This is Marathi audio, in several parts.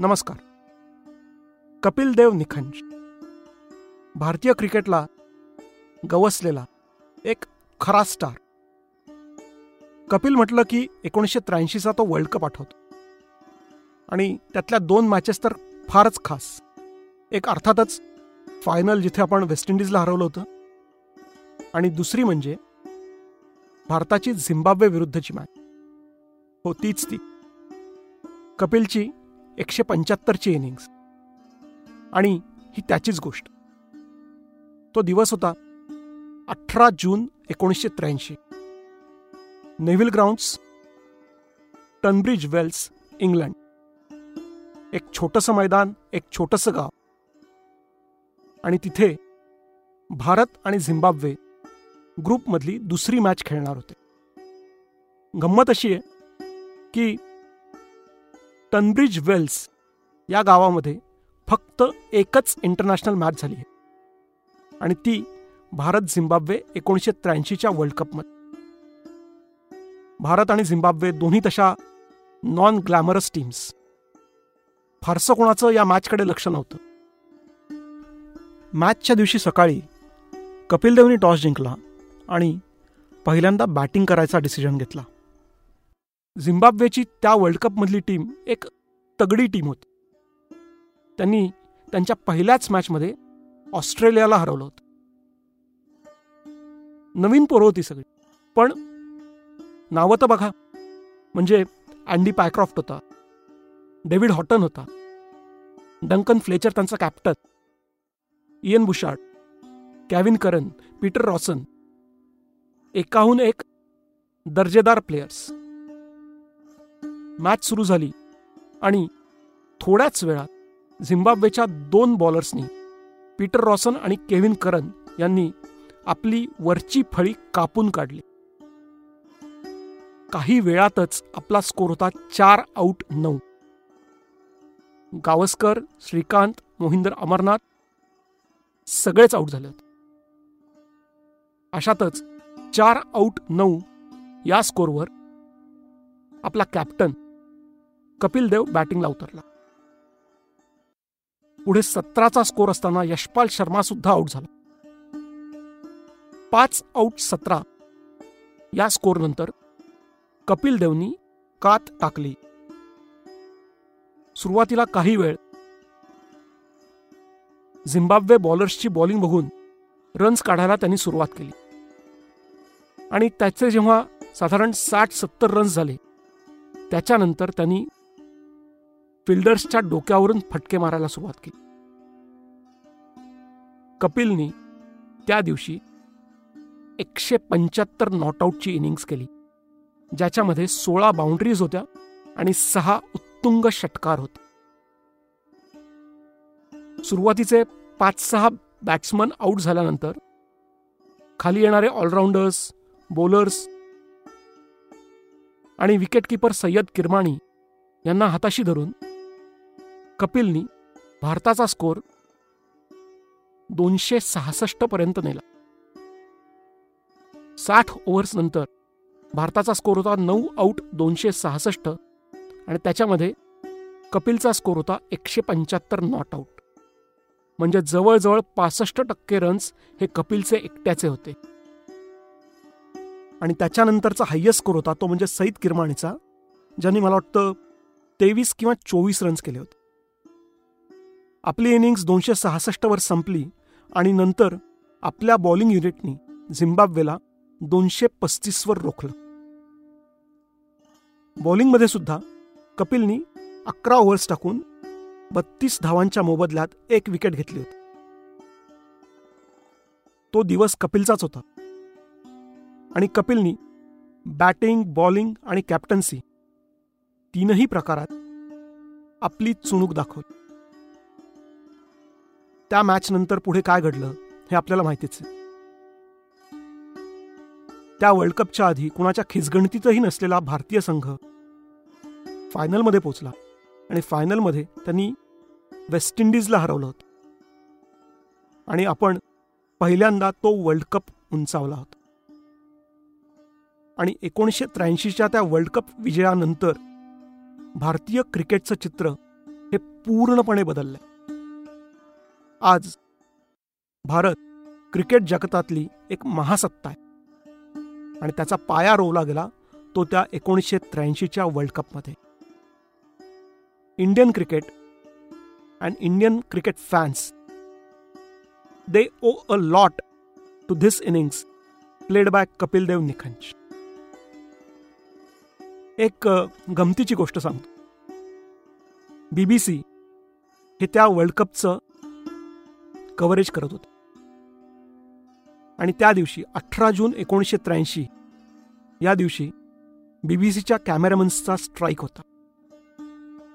नमस्कार. कपिल देव निखंज. भारतीय क्रिकेटला गवसलेला एक खरा स्टार. कपिल म्हटलं की एकोणीसशे त्र्याऐंशीचा तो वर्ल्ड कप आठवतो. आणि त्यातल्या दोन मॅचेस तर फारच खास. एक अर्थातच फायनल जिथे आपण वेस्ट इंडिजला हरवलं होतं. आणि दुसरी म्हणजे भारताची झिम्बाब्वे विरुद्धची मॅच हो तीच ती. कपिलची एकशे पंच्याहत्तरची इनिंग्स. आणि ही त्याचीच गोष्ट. तो दिवस होता अठरा जून एकोणीसशे त्र्याऐंशी. Nevill grounds Tunbridge Wells England. एक छोटंसं मैदान एक छोटंसं गाव. आणि तिथे भारत आणि झिम्बाब्वे ग्रुपमधली दुसरी मॅच खेळणार होते. गंमत अशी आहे की टनब्रिज वेल्स या गावामध्ये फक्त एकच इंटरनॅशनल मॅच झाली आहे. आणि ती भारत झिम्बाब्वे एकोणीसशे त्र्याऐंशीच्या वर्ल्ड कपमध्ये भारत आणि झिम्बाब्वे दोन्ही तशा नॉन ग्लॅमरस टीम्स फारसं कोणाचं या मॅचकडे लक्ष नव्हतं. मॅचच्या दिवशी सकाळी कपिल देवनी टॉस जिंकला आणि पहिल्यांदा बॅटिंग करायचा डिसिजन घेतला. झिम्बाब्वेची त्या वर्ल्ड कपमधली टीम एक तगडी टीम होती. त्यांनी त्यांच्या पहिल्याच मॅचमध्ये ऑस्ट्रेलियाला हरवलं होतं. नवीन पोरं होती सगळी. पण नावं तर बघा. म्हणजे अँडी पॅक्रॉफ्ट होता. डेव्हिड हॉटन होता. डंकन फ्लेचर त्यांचा captain Iain Butchart Kevin Curran Peter Rawson एकाहून एक दर्जेदार प्लेयर्स मॅच सुरू झाली. आणि थोड्याच वेळात झिम्बाब्वेच्या दोन बॉलर्सनी पीटर रॉसन आणि केव्हिन करन यांनी आपली वरची फळी कापून काढली. काही वेळातच आपला स्कोर होता चार आऊट नऊ. गावस्कर श्रीकांत मोहिंदर अमरनाथ सगळेच आऊट झाले अशातच चार आऊट नऊ या स्कोरवर आपला कॅप्टन कपिल देव बॅटिंगला उतरला. पुढे सतराचा स्कोर असताना यशपाल शर्मा सुद्धा आऊट झाला. पाच आऊट सतरा. या स्कोरनंतर कपिल देवनी कात टाकली. सुरुवातीला काही वेळ झिम्बाब्वे बॉलर्सची बॉलिंग बघून रन्स काढायला त्यांनी सुरुवात केली. आणि त्याचे जेव्हा साधारण साठ सत्तर रन्स झाले त्याच्यानंतर त्यांनी फिल्डर्सच्या डोक्यावरून फटके मारायला सुरुवात केली. कपिलनी त्या दिवशी एकशे पंच्याहत्तर नॉटआउटची इनिंग्स केली ज्याच्यामध्ये सोळा बाउंड्रीज होत्या आणि सहा उत्तुंग षटकार होते. सुरुवातीचे पाच सहा बॅट्समन आऊट झाल्यानंतर खाली येणारे ऑलराऊंडर्स बॉलर्स आणि विकेटकीपर सय्यद किरमाणी यांना हाताशी धरून कपिलनी भारताचा स्कोर दोनशे सहासष्ट पर्यंत नेला. साठ ओव्हर्स नंतर भारताचा स्कोर होता नऊ आऊट दोनशे सहासष्ट आणि त्याच्यामध्ये कपिलचा स्कोर होता एकशे पंच्याहत्तर नॉट आऊट म्हणजे जवळजवळ पासष्ट टक्के रन्स हे कपिलचे एकट्याचे होते. आणि त्याच्यानंतरचा हायेस्ट स्कोर होता तो म्हणजे सईद किरमाणीचा ज्यांनी मला वाटतं तेवीस किंवा चोवीस रन्स केले होते. आपली इनिंग्स दोनशे सहासष्टवर संपली आणि नंतर आपल्या बॉलिंग युनिटनी झिम्बाब्वेला दोनशे पस्तीसवर रोखलं. बॉलिंगमध्ये सुद्धा कपिलनी अकरा ओव्हर्स टाकून बत्तीस धावांच्या मोबदल्यात एक विकेट घेतली होती. तो दिवस कपिलचाच होता. आणि कपिलनी बॅटिंग बॉलिंग आणि कॅप्टन्सी तीनही प्रकारात आपली चुणूक दाखवली. त्या मॅच नंतर पुढे काय घडलं हे आपल्याला माहितीच आहे. त्या वर्ल्ड कपच्या आधी कुणाच्या खिचगणतीतही नसलेला भारतीय संघ फायनलमध्ये पोचला आणि फायनलमध्ये त्यांनी वेस्ट इंडिजला हरवलं होतं. आणि आपण पहिल्यांदा तो वर्ल्ड कप उंचावला होता. आणि एकोणीसशे त्र्याऐंशीच्या त्या वर्ल्ड कप विजयानंतर भारतीय क्रिकेटचं चित्र हे पूर्णपणे बदललंय. आज भारत क्रिकेट जगतातली एक महासत्ता आहे. आणि त्याचा पाया रोवला गेला तो त्या एकोणीसशे त्र्याऐंशीच्या वर्ल्ड कपमध्ये Indian cricket and Indian cricket fans they owe a lot to this innings played by Kapil Dev Nikhanj एक गमतीची गोष्ट सांगतो. बीबीसी हे त्या वर्ल्ड कपचं कव्हरेज करत होते. आणि त्या दिवशी अठरा जून एकोणीसशे त्र्याऐंशी या दिवशी बीबीसीच्या कॅमेरामन्सचा स्ट्राईक होता.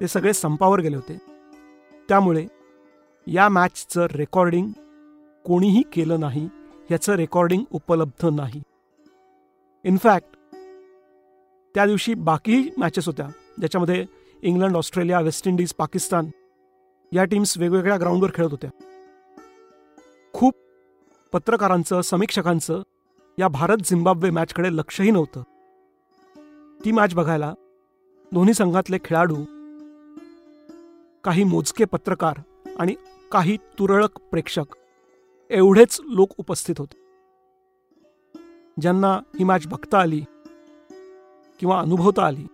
ते सगळे संपावर गेले होते. त्यामुळे या मॅचचं रेकॉर्डिंग कोणीही केलं नाही याचं रेकॉर्डिंग उपलब्ध नाही. इनफॅक्ट त्या दिवशी बाकीही मॅचेस होत्या ज्याच्यामध्ये England Australia West Indies Pakistan या टीम्स वेगवेगळ्या ग्राउंडवर खेळत होत्या. खूप पत्रकारांचं समीक्षकांचं या भारत झिम्बाब्वे मॅचकडे लक्षही नव्हतं. ती मॅच बघायला दोन्ही संघातले खेळाडू काही मोजके पत्रकार आणि काही तुरळक प्रेक्षक एवढेच लोक उपस्थित होते. ज्यांना ही मॅच बघता आली किंवा अनुभवता आली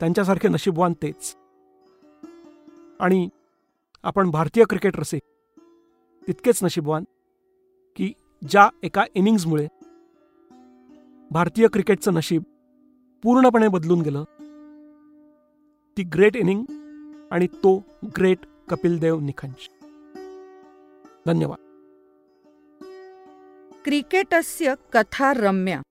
त्यांच्यासारखे नशीबवान तेच. आणि आपण भारतीय क्रिकेट रसिक तितकेच नशीबवान की ज्या एका इनिंग्समुळे भारतीय क्रिकेटचं नशीब पूर्णपणे बदलून गेलं ती ग्रेट इनिंग आणि तो ग्रेट कपिल देव निखंज. धन्यवाद. क्रिकेटस्य कथा रम्या